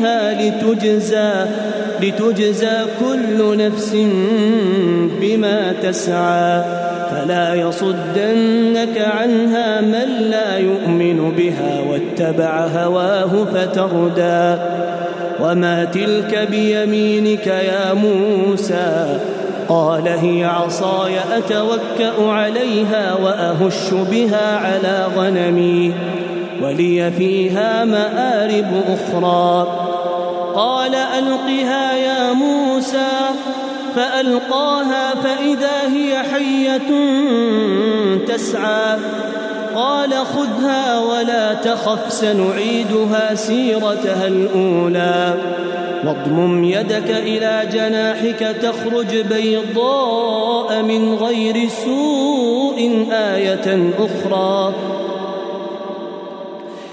أخفيها لتجزى لتجزى كل نفس بما تسعى. فلا يصدنك عنها من لا يؤمن بها واتبع هواه فتردى. وما تلك بيمينك يا موسى قال هي عصاي أتوكأ عليها وأهش بها على غنمي ولي فيها مآرب أخرى. قال ألقها يا موسى فألقاها فإذا هي حية تسعى. قال خذها ولا تخف سنعيدها سيرتها الأولى. واضمم يدك إلى جناحك تخرج بيضاء من غير سوء آية أخرى.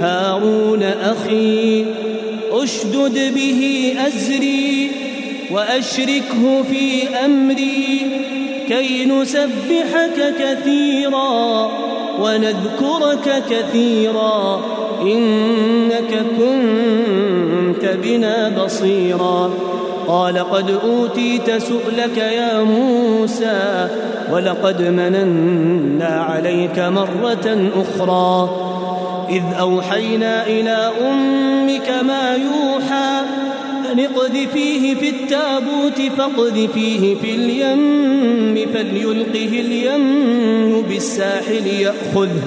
هارون أخي أشدد به أزري وأشركه في أمري كي نسبحك كثيرا ونذكرك كثيرا إنك كنت بنا بصيرا. قال قد أوتيت سؤلك يا موسى ولقد مننا عليك مرة أخرى. إذ أوحينا إلى أمك ما يوحى أن اقذفيه في التابوت فاقذفيه في اليم فليلقه اليم بالساحل يأخذه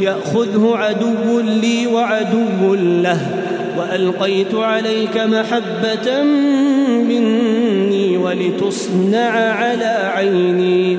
يأخذه عدو لي وعدو له وألقيت عليك محبة مني ولتصنع على عيني.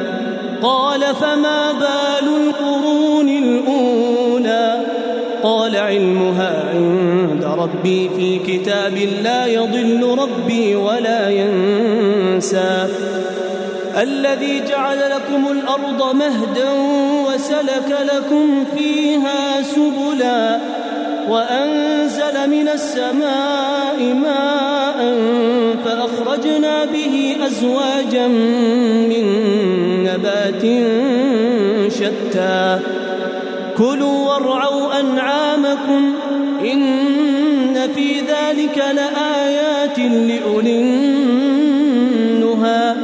قال فما بال القرون الأولى قال علمها عند ربي في كتاب لا يضل ربي ولا ينسى الذي جعل لكم الأرض مهدا وسلك لكم فيها سبلا وأنزل من السماء ماء فأخرجنا به أزواجا من نبات شتى. كلوا وارعوا أنعامكم إن في ذلك لآيات لأولي النهى.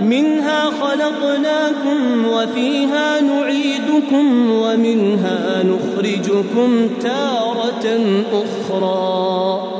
منها خلقناكم وفيها نعيدكم ومنها نخرجكم تارة أخرى.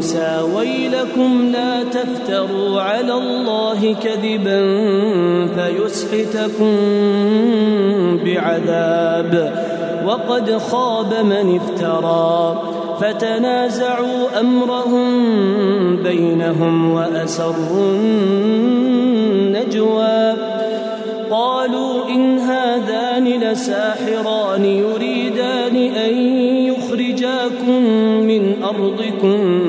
موسى ويلكم لا تفتروا على الله كذبا فيسحتكم بعذاب. وقد خاب من افترى فتنازعوا أمرهم بينهم وأسروا النجوى. قالوا إن هذان لساحران يريدان أن يخرجاكم من أرضكم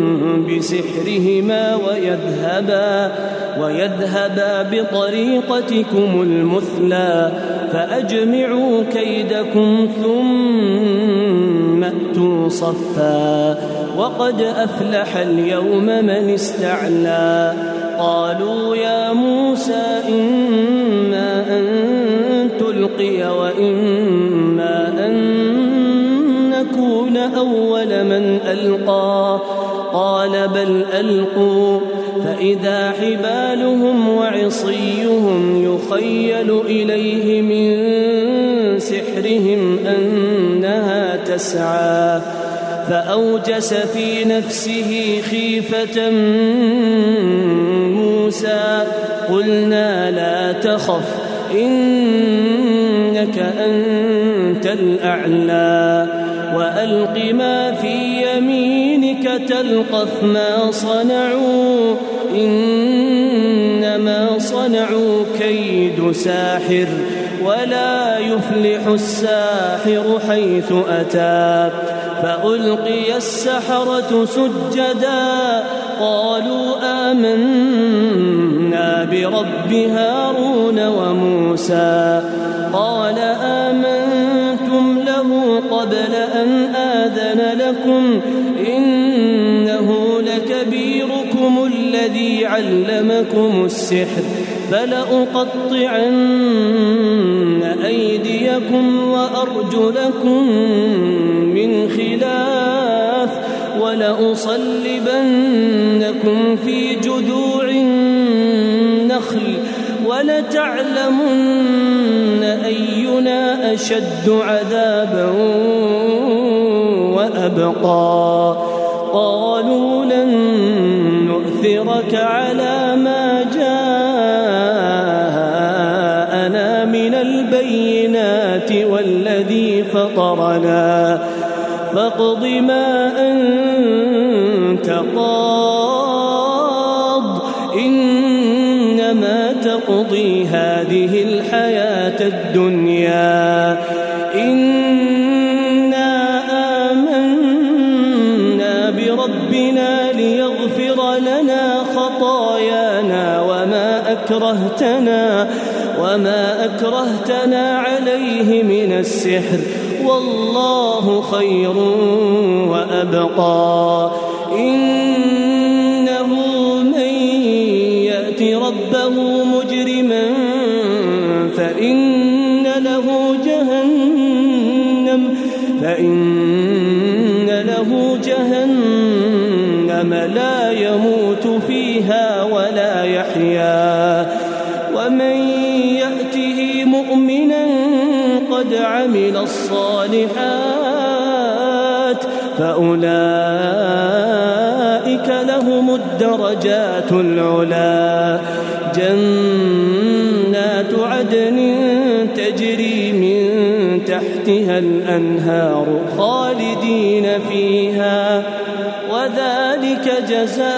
بسحرهما ويذهبا ويذهبا بطريقتكم المثلى فأجمعوا كيدكم ثم أتوا صفا وقد أفلح اليوم من استعلى قالوا يا موسى إما أن تلقي وإما أن نكون أول من ألقى قال بل ألقوا فإذا حبالهم وعصيهم يخيل إليه من سحرهم أنها تسعى فأوجس في نفسه خيفة موسى قلنا لا تخف إنك أنت الأعلى وألق ما في يمينك تلقف ما صنعوا إنما صنعوا كيد ساحر ولا يفلح الساحر حيث أتى. فألقي السحرة سجدا قالوا آمنا برب هارون وموسى. قال آمنتم له قبل أن آذن لكم علمكم السحر فلأقطعن أيديكم وأرجلكم من خلاف ولأصلبنكم في جذوع النخل ولتعلمن أينا أشد عذابا وأبقى قالوا لن نؤثرك على ما جاءنا من البينات والذي فطرنا. فاقض ما أنت قاض إنما تقضي هذه الحياة الدنيا. بربنا ليغفر لنا خطايانا وما أكرهتنا وما أكرهتنا عليه من السحر. والله خير وأبقى. إنه فأولئك لهم الدرجات العلا. جنات عدن تجري من تحتها الأنهار خالدين فيها وذلك جزاء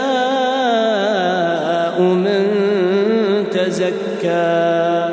من تزكى.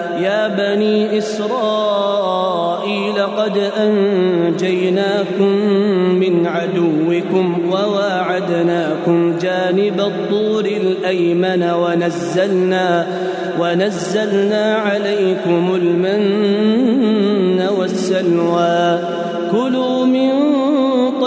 يا بني إسرائيل قد أنجيناكم من عدوكم وواعدناكم جانب الطور الأيمن ونزلنا ونزلنا عليكم المن والسلوى. كلوا من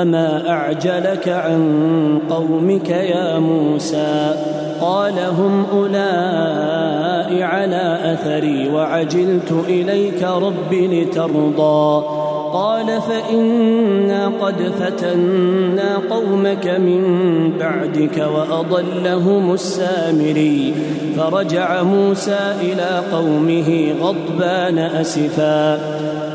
وما أعجلك عن قومك يا موسى قال هم أولئك على أثري وعجلت إليك رب لترضى قال فإنا قد فتنا قومك من بعدك وأضلهم السامري فرجع موسى إلى قومه غضبان أسفا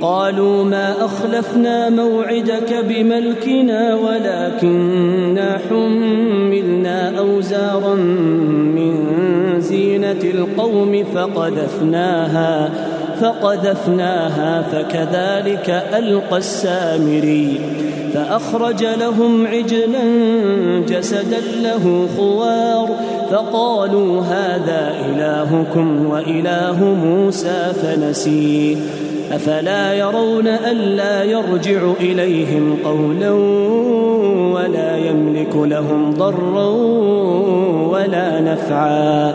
قالوا ما أخلفنا موعدك بملكنا ولكننا حملنا أوزارا من زينة القوم فقذفناها فقذفناها فكذلك ألقى السامري. فأخرج لهم عجلا جسدا له خوار فقالوا هذا إلهكم وإله موسى فنسيه أفلا يرون ألا يرجع إليهم قولا ولا يملك لهم ضرا ولا نفعا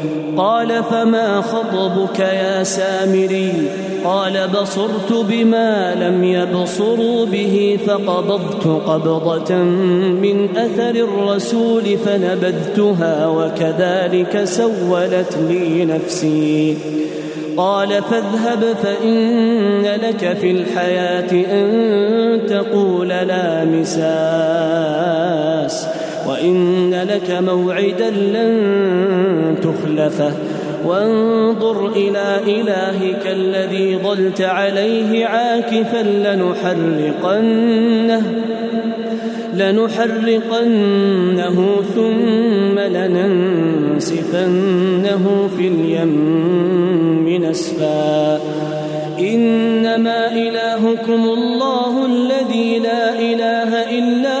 قال فما خطبك يا سامري؟ قال بصرت بما لم يبصروا به فقبضت قبضة من أثر الرسول فنبذتها وكذلك سولت لي نفسي. قال فاذهب فإن لك في الحياة أن تقول لا مساس. وإن لك موعدا لن تخلفه وانظر إلى إلهك الذي ظلت عليه عاكفا لنحرقنه لنحرقنه ثم لننسفنه في اليم نسفا. إنما إلهكم الله الذي لا إله إلا هو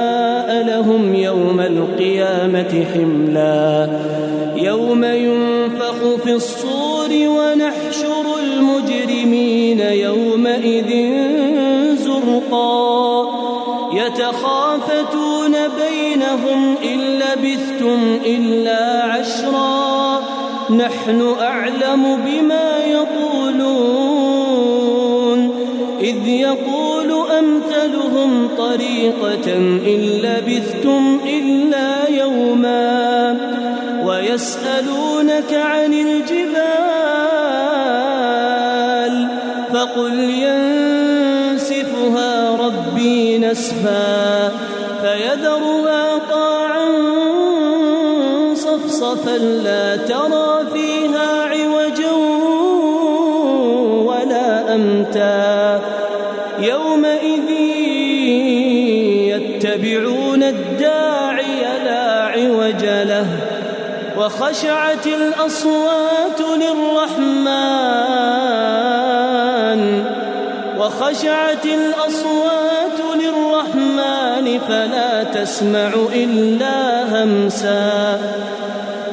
القيامة حملا. يوم ينفخ في الصور ونحشر المجرمين يومئذ زرقا. يتخافتون بينهم إن لبثتم إلا عشرا. نحن أعلم بما يقولون. إذ يقول أمثلهم طريقة إن لبثتم إلا يوما ويسألونك عن الجبال فقل ينسفها ربي نسفا فيذرها قاعا صفصفا لا ترى وخشعت الأصوات للرحمن وخشعت الأصوات للرحمن فلا تسمع إلا همسا.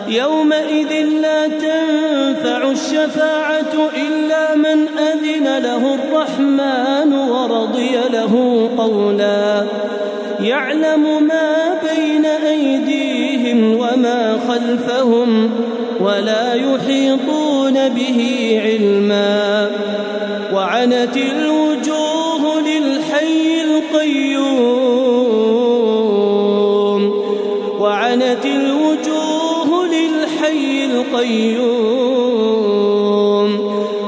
يومئذ لا تنفع الشفاعة إلا من أذن له الرحمن ورضي له قولا. يعلم ما بين أيديهم وما خلفهم ولا يحيطون به علما. وعنت الوجوه للحي القيوم. وعنت الوجوه للحي القيوم.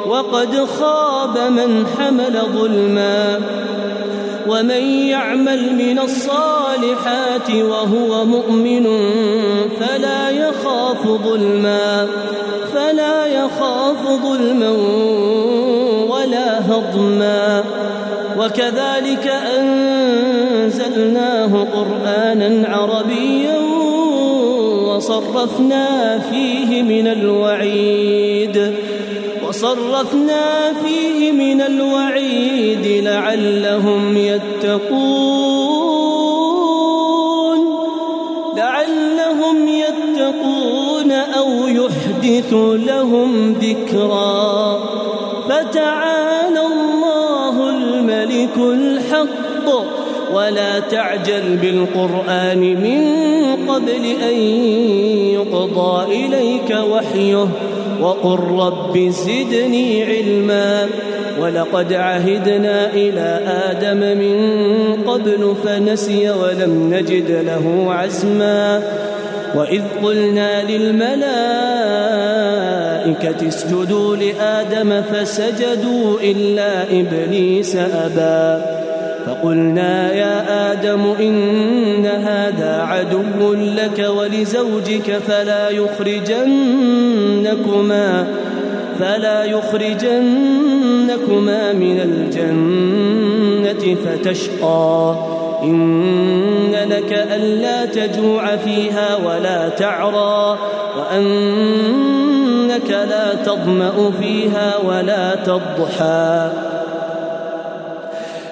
وقد خاب من حمل ظلما. ومن يعمل من الصالحات وهو مؤمن فلا يخاف ظلما فلا يخاف ظلما ولا هضما. وكذلك أنزلناه قرآنا عربيا وصرفنا فيه من الوعيد. وصرفنا فيه من الوعيد لعلهم يتقون. لعلهم يتقون أو يحدث لهم ذكرا. فتعالى الله الملك الحق. ولا تعجل بالقرآن من قبل أن يقضى إليك وحيه. وقل رب زدني علما. ولقد عهدنا إلى آدم من قبل فنسي ولم نجد له عزما. وإذ قلنا للملائكة اسجدوا لآدم فسجدوا إلا إبليس أبى. فقلنا يا آدم إن هذا عدو لك ولزوجك فلا يخرجنكما فلا يخرجنكما من الجنة فتشقى. إن لك ألا تجوع فيها ولا تعرى وأنك لا تظمأ فيها ولا تضحى.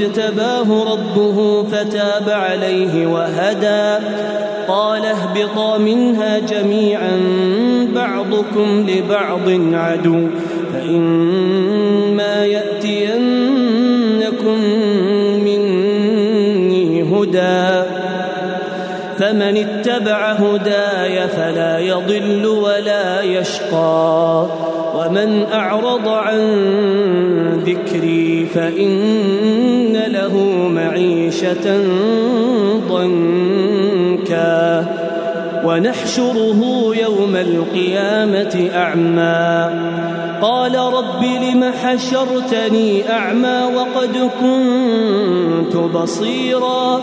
اجتباه ربه فتاب عليه وهدى. قال اهبطا منها جميعا بعضكم لبعض عدو. فإما يأتينكم مني هدى. فمن اتبع هداي فلا يضل ولا يشقى. ومن أعرض عن ذكري فإن له معيشة ضنكا. ونحشره يوم القيامة أعمى. قال رب لم حشرتني أعمى وقد كنت بصيراً.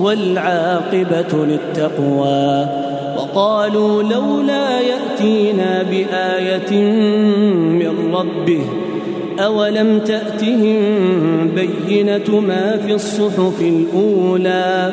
والعاقبة للتقوى. وقالوا لولا يأتينا بآية من ربه أولم تأتهم بينة ما في الصحف الأولى؟